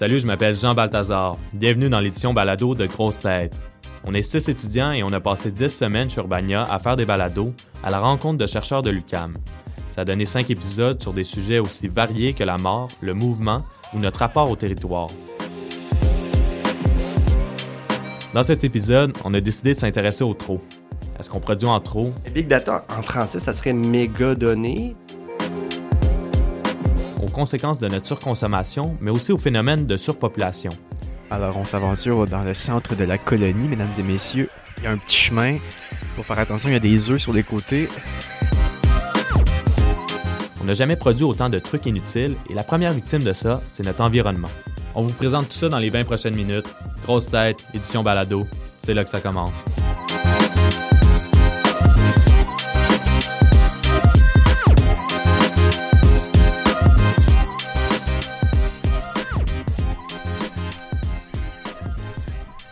Salut, je m'appelle Jean Balthazar. Bienvenue dans l'édition balado de Grosse Tête. On est six étudiants et on a passé dix semaines sur Urbania à faire des balados à la rencontre de chercheurs de l'UCAM. Ça a donné cinq épisodes sur des sujets aussi variés que la mort, le mouvement ou notre rapport au territoire. Dans cet épisode, on a décidé de s'intéresser au trop. Est-ce qu'on produit en trop? Big data, en français, ça serait méga données. Conséquences de notre surconsommation, mais aussi au phénomène de surpopulation. Alors, on s'aventure dans le centre de la colonie, mesdames et messieurs. Il y a un petit chemin. Faut faire attention, il y a des œufs sur les côtés. On n'a jamais produit autant de trucs inutiles et la première victime de ça, c'est notre environnement. On vous présente tout ça dans les 20 prochaines minutes. Grosse tête, édition balado, c'est là que ça commence.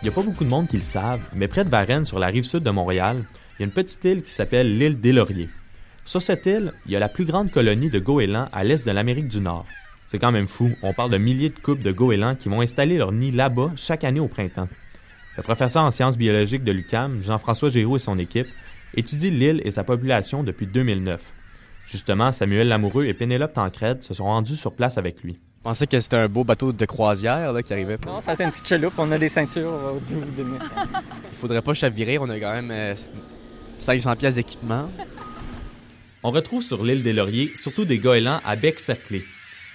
N'y a pas beaucoup de monde qui le savent, mais près de Varennes, sur la rive sud de Montréal, il y a une petite île qui s'appelle l'île des Lauriers. Sur cette île, il y a la plus grande colonie de goélands à l'est de l'Amérique du Nord. C'est quand même fou, on parle de milliers de couples de goélands qui vont installer leur nid là-bas chaque année au printemps. Le professeur en sciences biologiques de l'UCAM, Jean-François Géraud et son équipe, étudient l'île et sa population depuis 2009. Justement, Samuel Lamoureux et Pénélope Tancred se sont rendus sur place avec lui. Pensais que c'était un beau bateau de croisière là, qui arrivait. Non, ça a été une petite chaloupe. On a des ceintures au bout de. Il faudrait pas chavirer, on a quand même euh, 500 pièces d'équipement. On retrouve sur l'île des Lauriers surtout des goélands à bec cerclé.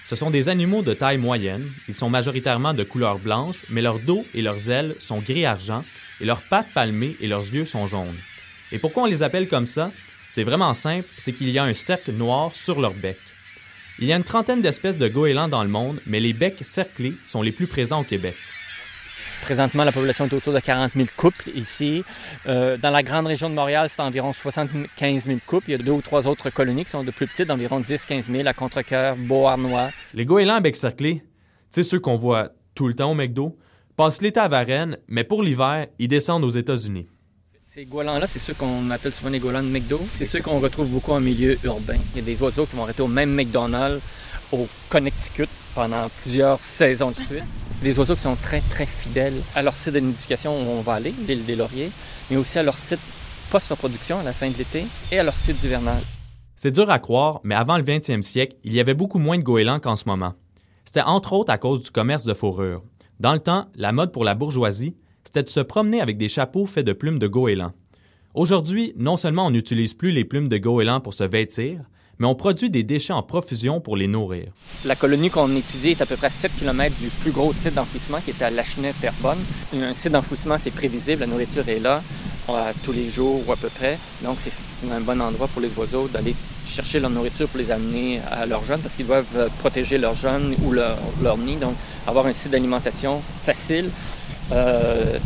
Ce sont des animaux de taille moyenne. Ils sont majoritairement de couleur blanche, mais leur dos et leurs ailes sont gris-argent et leurs pattes palmées et leurs yeux sont jaunes. Et pourquoi on les appelle comme ça? C'est vraiment simple, c'est qu'il y a un cercle noir sur leur bec. Il y a une trentaine d'espèces de goélands dans le monde, mais les becs cerclés sont les plus présents au Québec. Présentement, la population est autour de 40 000 couples ici. Euh, dans la grande région de Montréal, c'est environ 75 000 couples. Il y a deux ou trois autres colonies qui sont de plus petites, d'environ 10-15 000, à Contrecoeur, Beauharnois. Les goélands à bec cerclé, tu sais ceux qu'on voit tout le temps au McDo, passent l'été à Varennes, mais pour l'hiver, ils descendent aux États-Unis. Ces goélands-là, c'est ceux qu'on appelle souvent les goélands de McDo. C'est ceux qu'on retrouve beaucoup en milieu urbain. Il y a des oiseaux qui vont arrêter au même McDonald's au Connecticut pendant plusieurs saisons de suite. C'est des oiseaux qui sont très, très fidèles à leur site de nidification où on va aller, l'île des Lauriers, mais aussi à leur site post-reproduction à la fin de l'été et à leur site d'hivernage. C'est dur à croire, mais avant le 20e siècle, il y avait beaucoup moins de goélands qu'en ce moment. C'était entre autres à cause du commerce de fourrure. Dans le temps, la mode pour la bourgeoisie, c'était de se promener avec des chapeaux faits de plumes de goéland. Aujourd'hui, non seulement on n'utilise plus les plumes de goéland pour se vêtir, mais on produit des déchets en profusion pour les nourrir. La colonie qu'on étudie est à peu près 7 km du plus gros site d'enfouissement qui est à Lachenay-Terrebonne. Un site d'enfouissement, c'est prévisible, la nourriture est là euh, tous les jours ou à peu près. Donc, c'est un bon endroit pour les oiseaux d'aller chercher leur nourriture pour les amener à leurs jeunes parce qu'ils doivent protéger leurs jeunes ou leur, leur nid. Donc, avoir un site d'alimentation facile. Euh,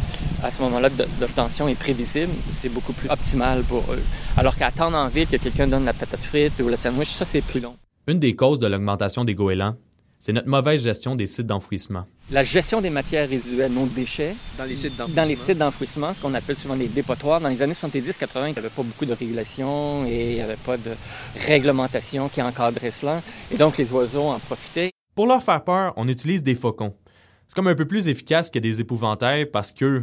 à ce moment-là d'obtention est prévisible, c'est beaucoup plus optimal pour eux. Alors qu'attendre en ville que quelqu'un donne la patate frite ou le sandwich, ça c'est plus long. Une des causes de l'augmentation des goélands, c'est notre mauvaise gestion des sites d'enfouissement. La gestion des matières résiduelles non déchets Dans les sites d'enfouissement. dans les sites d'enfouissement, ce qu'on appelle souvent les dépotoirs. Dans les années 70-80, il n'y avait pas beaucoup de régulation et il n'y avait pas de réglementation qui encadrait cela. Et donc les oiseaux en profitaient. Pour leur faire peur, on utilise des faucons. C'est comme un peu plus efficace que des épouvantails parce que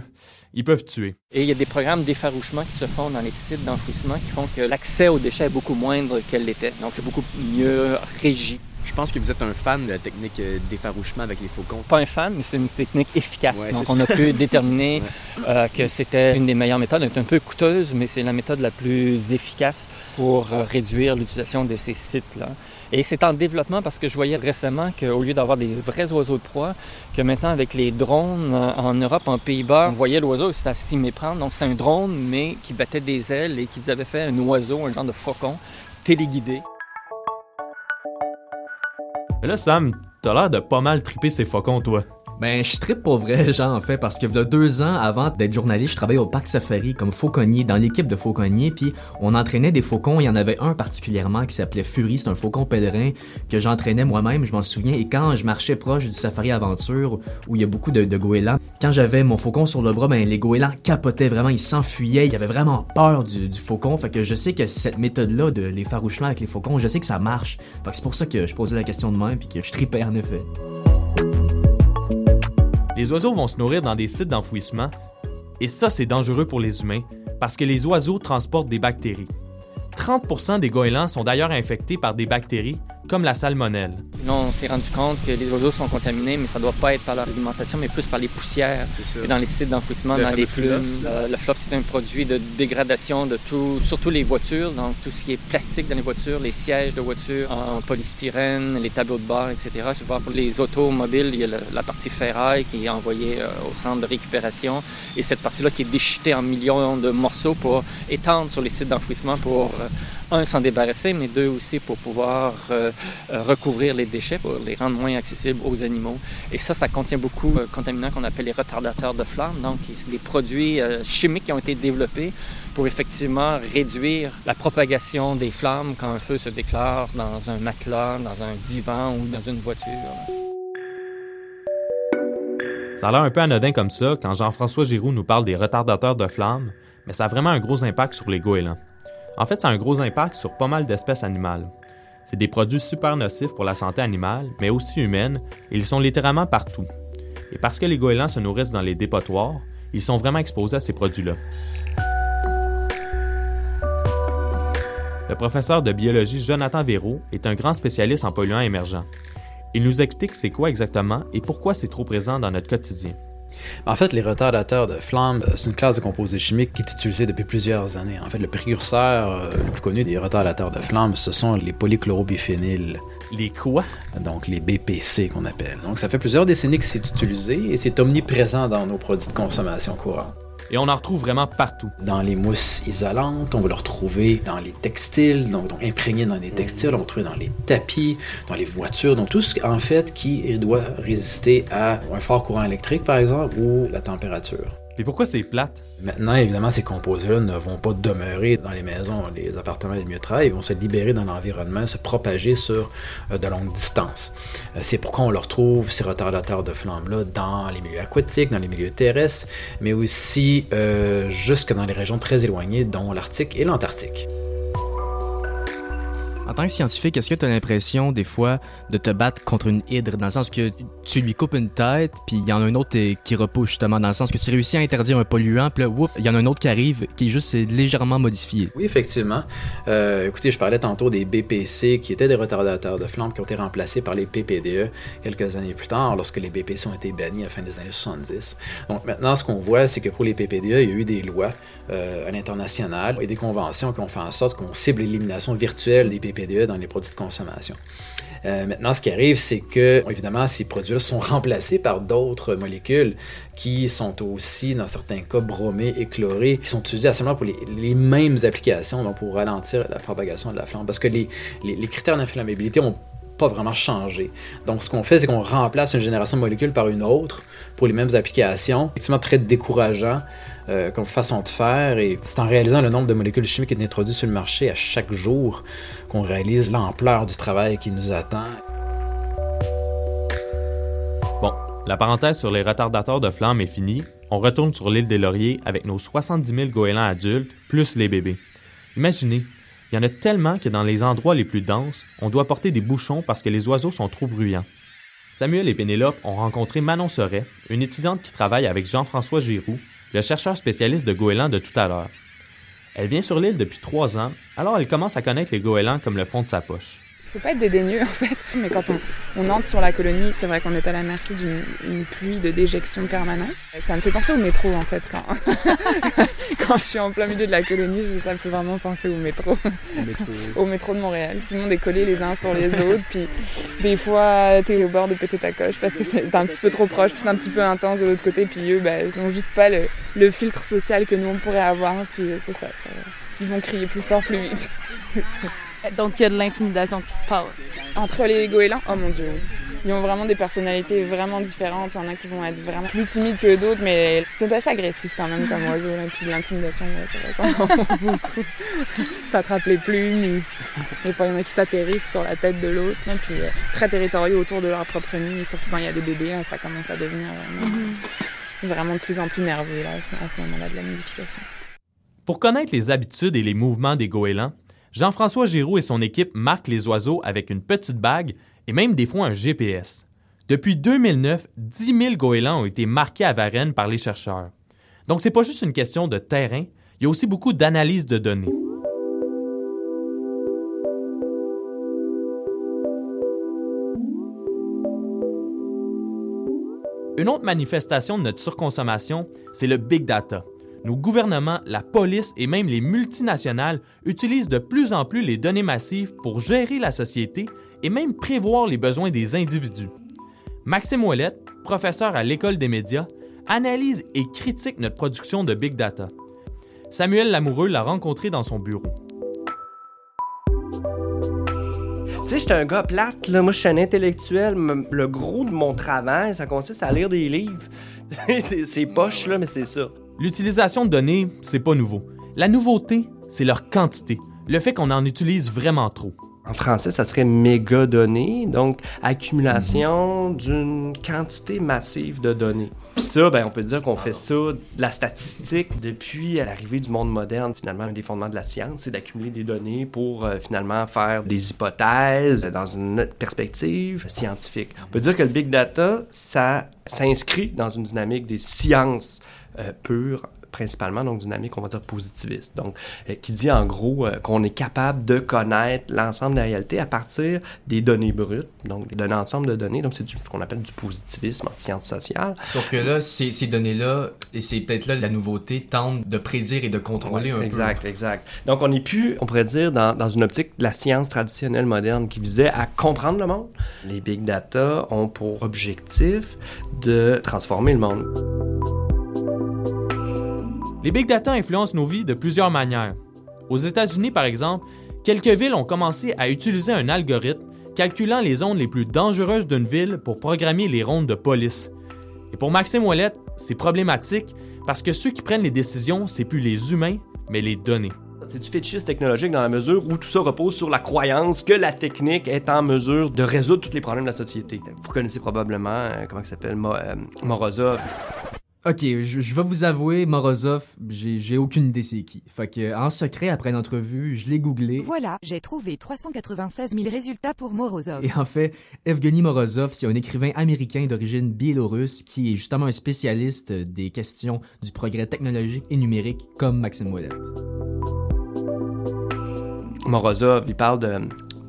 ils peuvent tuer. Et il y a des programmes d'effarouchement qui se font dans les sites d'enfouissement qui font que l'accès aux déchets est beaucoup moindre qu'elle l'était. Donc c'est beaucoup mieux régi. Je pense que vous êtes un fan de la technique euh, d'effarouchement avec les faucons. Pas un fan, mais c'est une technique efficace. Ouais, Donc on a pu déterminer euh, que c'était une des meilleures méthodes. Elle est un peu coûteuse, mais c'est la méthode la plus efficace pour euh, réduire l'utilisation de ces sites-là. Et c'est en développement parce que je voyais récemment qu'au lieu d'avoir des vrais oiseaux de proie, que maintenant avec les drones euh, en Europe, en Pays-Bas, on voyait l'oiseau c'était à s'y méprendre. Donc c'était un drone, mais qui battait des ailes et qu'ils avaient fait un oiseau, un genre de faucon, téléguidé. Mais là, Sam, t'as l'air de pas mal triper ces faucons, toi. Ben, je trippe pour vrai, genre, en fait, parce que a deux ans, avant d'être journaliste, je travaillais au parc safari comme fauconnier, dans l'équipe de fauconniers, puis on entraînait des faucons. Il y en avait un particulièrement qui s'appelait Fury, c'est un faucon pèlerin que j'entraînais moi-même, je m'en souviens. Et quand je marchais proche du safari aventure, où il y a beaucoup de, de goélands, quand j'avais mon faucon sur le bras, ben, les goélands capotaient vraiment, ils s'enfuyaient, ils avaient vraiment peur du, du faucon. Fait que je sais que cette méthode-là de l'effarouchement avec les faucons, je sais que ça marche. Fait que c'est pour ça que je posais la question de même, puis que je tripais en effet. Les oiseaux vont se nourrir dans des sites d'enfouissement, et ça c'est dangereux pour les humains parce que les oiseaux transportent des bactéries. 30% des goélands sont d'ailleurs infectés par des bactéries comme la salmonelle. Là, on s'est rendu compte que les oiseaux sont contaminés, mais ça ne doit pas être par leur alimentation, mais plus par les poussières et dans les sites d'enfouissement, dans les plumes. Le, le fluff, c'est un produit de dégradation de tout, surtout les voitures, donc tout ce qui est plastique dans les voitures, les sièges de voitures en polystyrène, les tableaux de bord, etc. Souvent pour les automobiles, il y a la partie ferraille qui est envoyée euh, au centre de récupération et cette partie-là qui est déchiquetée en millions de morceaux pour étendre sur les sites d'enfouissement pour, euh, un, s'en débarrasser, mais deux aussi pour pouvoir euh, euh, recouvrir les déchets, pour les rendre moins accessibles aux animaux. Et ça, ça contient beaucoup de contaminants qu'on appelle les retardateurs de flamme. Donc, des produits euh, chimiques qui ont été développés pour effectivement réduire la propagation des flammes quand un feu se déclare dans un matelas, dans un divan ou dans une voiture. Ça a l'air un peu anodin comme ça quand Jean-François Giroux nous parle des retardateurs de flammes, mais ça a vraiment un gros impact sur les goélands. En fait, ça a un gros impact sur pas mal d'espèces animales. C'est des produits super nocifs pour la santé animale, mais aussi humaine, et ils sont littéralement partout. Et parce que les goélands se nourrissent dans les dépotoirs, ils sont vraiment exposés à ces produits-là. Le professeur de biologie Jonathan Véraud est un grand spécialiste en polluants émergents. Il nous explique c'est quoi exactement et pourquoi c'est trop présent dans notre quotidien. En fait, les retardateurs de flamme, euh, c'est une classe de composés chimiques qui est utilisée depuis plusieurs années. En fait, le précurseur euh, le plus connu des retardateurs de flamme, ce sont les polychlorobiphényles. Les quoi? Donc les BPC qu'on appelle. Donc ça fait plusieurs décennies que c'est utilisé et c'est omniprésent dans nos produits de consommation courante. Et on en retrouve vraiment partout. Dans les mousses isolantes, on va le retrouver dans les textiles, donc, imprégné dans les textiles, on va le trouver dans les tapis, dans les voitures, donc tout ce qui doit résister à un fort courant électrique par exemple ou la température. Mais pourquoi c'est plate? Maintenant, évidemment, ces composés-là ne vont pas demeurer dans les maisons, les appartements les milieux de travail, ils vont se libérer dans l'environnement, se propager sur euh, de longues distances. Euh, c'est pourquoi on leur retrouve, ces retardateurs de flammes-là, dans les milieux aquatiques, dans les milieux terrestres, mais aussi euh, jusque dans les régions très éloignées, dont l'Arctique et l'Antarctique. En tant que scientifique, est-ce que tu as l'impression des fois de te battre contre une hydre? Dans le sens que tu lui coupes une tête, puis il y en a un autre euh, qui repousse justement dans le sens que tu réussis à interdire un polluant, puis là, il y en a un autre qui arrive qui est juste légèrement modifié. Oui, effectivement. Euh, écoutez, je parlais tantôt des BPC qui étaient des retardateurs de flamme qui ont été remplacés par les PPDE quelques années plus tard lorsque les BPC ont été bannis à la fin des années 70. Donc maintenant, ce qu'on voit, c'est que pour les PPDE, il y a eu des lois euh, à l'international et des conventions qui ont fait en sorte qu'on cible l'élimination virtuelle des PPDE PDE dans les produits de consommation. Euh, maintenant, ce qui arrive, c'est que, évidemment, ces produits-là sont remplacés par d'autres molécules qui sont aussi, dans certains cas, bromées et chlorées, qui sont utilisées seulement pour les, mêmes applications, donc pour ralentir la propagation de la flamme. Parce que les, les, critères d'inflammabilité ont pas vraiment changé. Donc, ce qu'on fait, c'est qu'on remplace une génération de molécules par une autre pour les mêmes applications. Effectivement, très décourageant euh, comme façon de faire. Et c'est en réalisant le nombre de molécules chimiques qui sont introduites sur le marché à chaque jour qu'on réalise l'ampleur du travail qui nous attend. Bon, la parenthèse sur les retardateurs de flamme est finie. On retourne sur l'île des Lauriers avec nos 70 000 goélands adultes, plus les bébés. Imaginez, il y en a tellement que dans les endroits les plus denses, on doit porter des bouchons parce que les oiseaux sont trop bruyants. Samuel et Pénélope ont rencontré Manon Soret, une étudiante qui travaille avec Jean-François Giroux, le chercheur spécialiste de goélands de tout à l'heure. Elle vient sur l'île depuis trois ans, alors elle commence à connaître les goélands comme le fond de sa poche faut pas être dédaigneux en fait. Mais quand on, entre sur la colonie, c'est vrai qu'on est à la merci d'une pluie de déjection permanente. Ça me fait penser au métro en fait quand, quand je suis en plein milieu de la colonie, ça me fait vraiment penser au métro. Au métro, de Montréal. Sinon décoller les uns sur les autres, puis des fois t'es au bord de péter ta coche parce que c'est un petit peu trop proche, puis c'est un petit peu intense de l'autre côté, puis eux, bah, ils n'ont juste pas le, le, filtre social que nous on pourrait avoir, puis c'est ça, Ils vont crier plus fort, plus vite. Donc, il y a de l'intimidation qui se passe. Entre les goélands, oh mon dieu. Ils ont vraiment des personnalités vraiment différentes. Il y en a qui vont être vraiment plus timides que d'autres, mais c'est assez agressif quand même comme oiseau. Et Puis l'intimidation, ça va quand même beaucoup. ça attrape les plumes. Des fois, il y en a qui s'atterrissent sur la tête de l'autre. Puis euh, très territoriaux autour de leur propre nid. Et surtout quand il y a des bébés, ça commence à devenir vraiment, mm-hmm. vraiment de plus en plus nerveux là, à ce moment-là de la nidification. Pour connaître les habitudes et les mouvements des goélands, Jean-François Giroux et son équipe marquent les oiseaux avec une petite bague et même des fois un GPS. Depuis 2009, 10 000 goélands ont été marqués à Varennes par les chercheurs. Donc, c'est pas juste une question de terrain, il y a aussi beaucoup d'analyse de données. Une autre manifestation de notre surconsommation, c'est le big data. Nos gouvernements, la police et même les multinationales utilisent de plus en plus les données massives pour gérer la société et même prévoir les besoins des individus. Maxime Ouellette, professeur à l'École des médias, analyse et critique notre production de big data. Samuel Lamoureux l'a rencontré dans son bureau. Tu sais, j'étais un gars plate, là. Moi, je suis un intellectuel. Le gros de mon travail, ça consiste à lire des livres. c'est poche, là, mais c'est ça. L'utilisation de données, c'est pas nouveau. La nouveauté, c'est leur quantité, le fait qu'on en utilise vraiment trop. En français, ça serait méga données, donc accumulation d'une quantité massive de données. Puis ça, ben, on peut dire qu'on fait ça, la statistique, depuis l'arrivée du monde moderne. Finalement, un des fondements de la science, c'est d'accumuler des données pour euh, finalement faire des hypothèses dans une perspective scientifique. On peut dire que le big data, ça s'inscrit dans une dynamique des sciences euh, pures principalement, donc dynamique, on va dire positiviste. Donc, euh, qui dit en gros euh, qu'on est capable de connaître l'ensemble de la réalité à partir des données brutes, donc d'un ensemble de données. Donc, c'est ce qu'on appelle du positivisme en sciences sociales. Sauf que là, ces, ces données-là, et c'est peut-être là la nouveauté, tentent de prédire et de contrôler un exact, exact. Donc, on n'est plus, on pourrait dire, dans, dans une optique de la science traditionnelle moderne qui visait à comprendre le monde. Les big data ont pour objectif de transformer le monde. Les big data influencent nos vies de plusieurs manières. Aux États-Unis, par exemple, quelques villes ont commencé à utiliser un algorithme calculant les zones les plus dangereuses d'une ville pour programmer les rondes de police. Et pour Maxime Ouellette, c'est problématique parce que ceux qui prennent les décisions, c'est plus les humains, mais les données. C'est du fétichisme technologique dans la mesure où tout ça repose sur la croyance que la technique est en mesure de résoudre tous les problèmes de la société. Vous connaissez probablement, euh, comment il s'appelle, euh, Morozov. Ok, je, je vais vous avouer, Morozov, j'ai j'ai aucune idée c'est qui. Fait que, en secret, après l'entrevue, je l'ai googlé. Voilà, j'ai trouvé 396 000 résultats pour Morozov. Et en fait, Evgeny Morozov, c'est un écrivain américain d'origine biélorusse qui est justement un spécialiste des questions du progrès technologique et numérique comme Maxime Ouellet. Morozov, il parle de,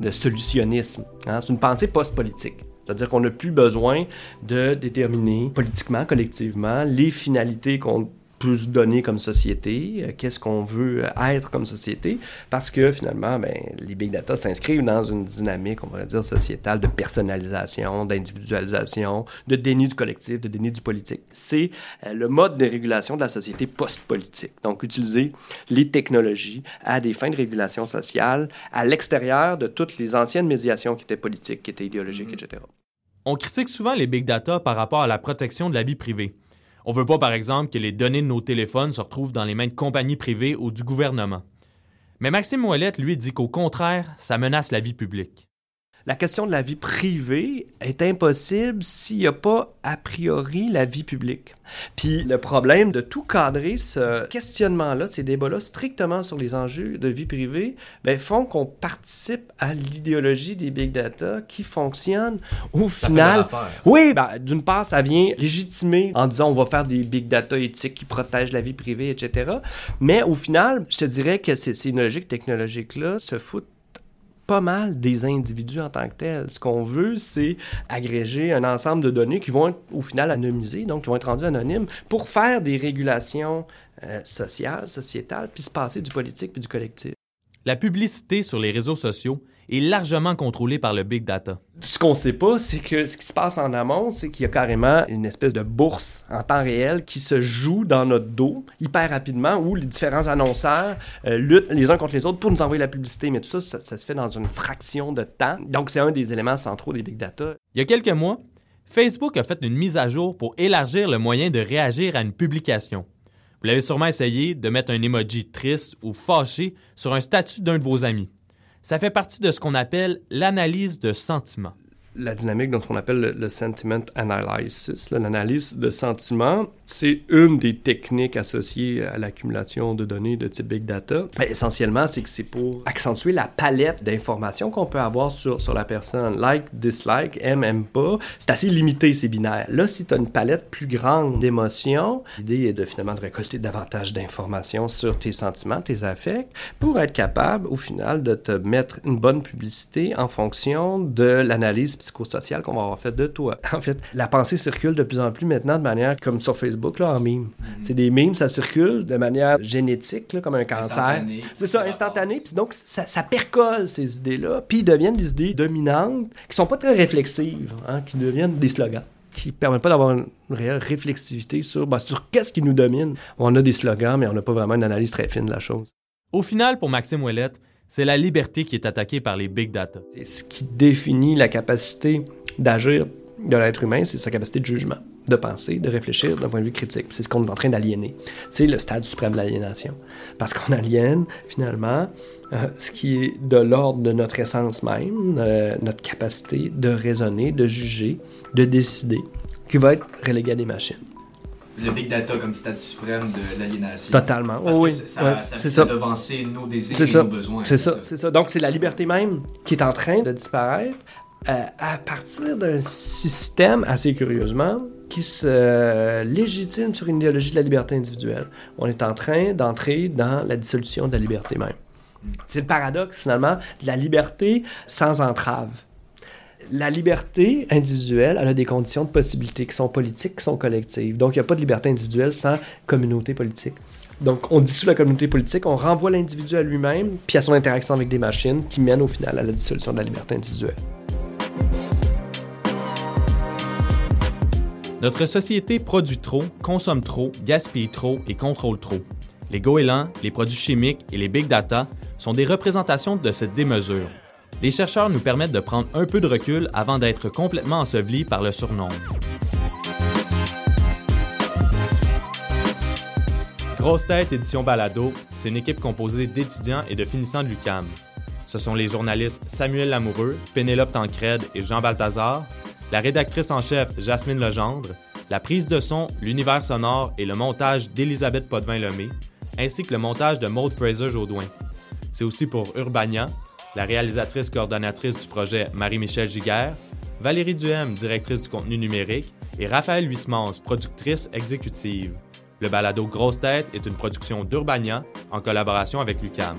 de solutionnisme. hein. C'est une pensée post-politique. C'est-à-dire qu'on n'a plus besoin de déterminer politiquement, collectivement, les finalités qu'on peut se donner comme société, euh, qu'est-ce qu'on veut euh, être comme société, parce que finalement, ben, les big data s'inscrivent dans une dynamique, on pourrait dire, sociétale de personnalisation, d'individualisation, de déni du collectif, de déni du politique. C'est euh, le mode de régulation de la société post-politique. Donc, utiliser les technologies à des fins de régulation sociale à l'extérieur de toutes les anciennes médiations qui étaient politiques, qui étaient idéologiques, etc. On critique souvent les big data par rapport à la protection de la vie privée. On veut pas, par exemple, que les données de nos téléphones se retrouvent dans les mains de compagnies privées ou du gouvernement. Mais Maxime Ouellette, lui, dit qu'au contraire, ça menace la vie publique. La question de la vie privée est impossible s'il n'y a pas a priori la vie publique. Puis le problème de tout cadrer ce questionnement-là, ces débats-là, strictement sur les enjeux de vie privée, ben, font qu'on participe à l'idéologie des big data qui fonctionne au Ça final. Oui, ben, d'une part, ça vient légitimer en disant on va faire des big data éthiques qui protègent la vie privée, etc. Mais au final, je te dirais que ces, ces logiques technologiques-là se foutent pas mal des individus en tant que tels. Ce qu'on veut, c'est agréger un ensemble de données qui vont être au final anonymisées, donc qui vont être rendues anonymes, pour faire des régulations euh, sociales, sociétales, puis se passer du politique puis du collectif. La publicité sur les réseaux sociaux est largement contrôlée par le big data. Ce qu'on sait pas, c'est que ce qui se passe en amont, c'est qu'il y a carrément une espèce de bourse en temps réel qui se joue dans notre dos hyper rapidement où les différents annonceurs euh, luttent les uns contre les autres pour nous envoyer la publicité. Mais tout ça, ça, ça se fait dans une fraction de temps. Donc, c'est un des éléments centraux des big data. Il y a quelques mois, Facebook a fait une mise à jour pour élargir le moyen de réagir à une publication. Vous l'avez sûrement essayé de mettre un emoji triste ou fâché sur un statut d'un de vos amis. Ça fait partie de ce qu'on appelle l'analyse de sentiments. La dynamique dont on appelle le, sentiment analysis, l'analyse de sentiments. C'est une des techniques associées à l'accumulation de données de type big data. Mais essentiellement, c'est que c'est pour accentuer la palette d'informations qu'on peut avoir sur, sur la personne. Like, dislike, aime, aime pas. C'est assez limité, ces binaires. Là, si tu as une palette plus grande d'émotions, l'idée est de finalement de récolter davantage d'informations sur tes sentiments, tes affects, pour être capable, au final, de te mettre une bonne publicité en fonction de l'analyse psychosociale qu'on va avoir faite de toi. En fait, la pensée circule de plus en plus maintenant de manière comme sur Facebook, là, en meme. C'est des memes, ça circule de manière génétique, là, comme un cancer. Instantané. C'est ça, instantané. Puis donc, ça, ça percole ces idées-là. Puis ils deviennent des idées dominantes qui sont pas très réflexives, hein, qui deviennent des slogans qui permettent pas d'avoir une réelle réflexivité sur, ben, sur qu'est-ce qui nous domine. On a des slogans, mais on n'a pas vraiment une analyse très fine de la chose. Au final, pour Maxime Ouellette, c'est la liberté qui est attaquée par les big data. C'est ce qui définit la capacité d'agir de l'être humain, c'est sa capacité de jugement, de penser, de réfléchir d'un point de vue critique. C'est ce qu'on est en train d'aliéner. C'est le stade suprême de l'aliénation. Parce qu'on aliène, finalement, euh, ce qui est de l'ordre de notre essence même, euh, notre capacité de raisonner, de juger, de décider, qui va être relégué à des machines. Le big data comme statut suprême de l'aliénation. Totalement. Parce oui, que ça, ouais, ça, c'est ça ça. devancer nos désirs et ça. nos besoins. C'est ça, c'est ça. Donc, c'est la liberté même qui est en train de disparaître euh, à partir d'un système, assez curieusement, qui se légitime sur une idéologie de la liberté individuelle. On est en train d'entrer dans la dissolution de la liberté même. C'est le paradoxe, finalement, de la liberté sans entrave. La liberté individuelle, elle a des conditions de possibilité qui sont politiques, qui sont collectives. Donc, il n'y a pas de liberté individuelle sans communauté politique. Donc, on dissout la communauté politique, on renvoie l'individu à lui-même, puis à son interaction avec des machines, qui mène au final à la dissolution de la liberté individuelle. Notre société produit trop, consomme trop, gaspille trop et contrôle trop. Les goélands, les produits chimiques et les big data sont des représentations de cette démesure. Les chercheurs nous permettent de prendre un peu de recul avant d'être complètement ensevelis par le surnombre. Grosse Tête Édition Balado, c'est une équipe composée d'étudiants et de finissants de l'UCAM. Ce sont les journalistes Samuel Lamoureux, Pénélope Tancred et Jean Balthazar, la rédactrice en chef Jasmine Legendre, la prise de son, l'univers sonore et le montage d'Elisabeth Potvin-Lemay, ainsi que le montage de Maud Fraser-Jaudoin. C'est aussi pour Urbania, la réalisatrice coordonnatrice du projet Marie-Michel Giguère, Valérie Duhem, directrice du contenu numérique, et Raphaël Huismans, productrice exécutive. Le balado Grosse Tête est une production d'Urbania en collaboration avec l'UCAM.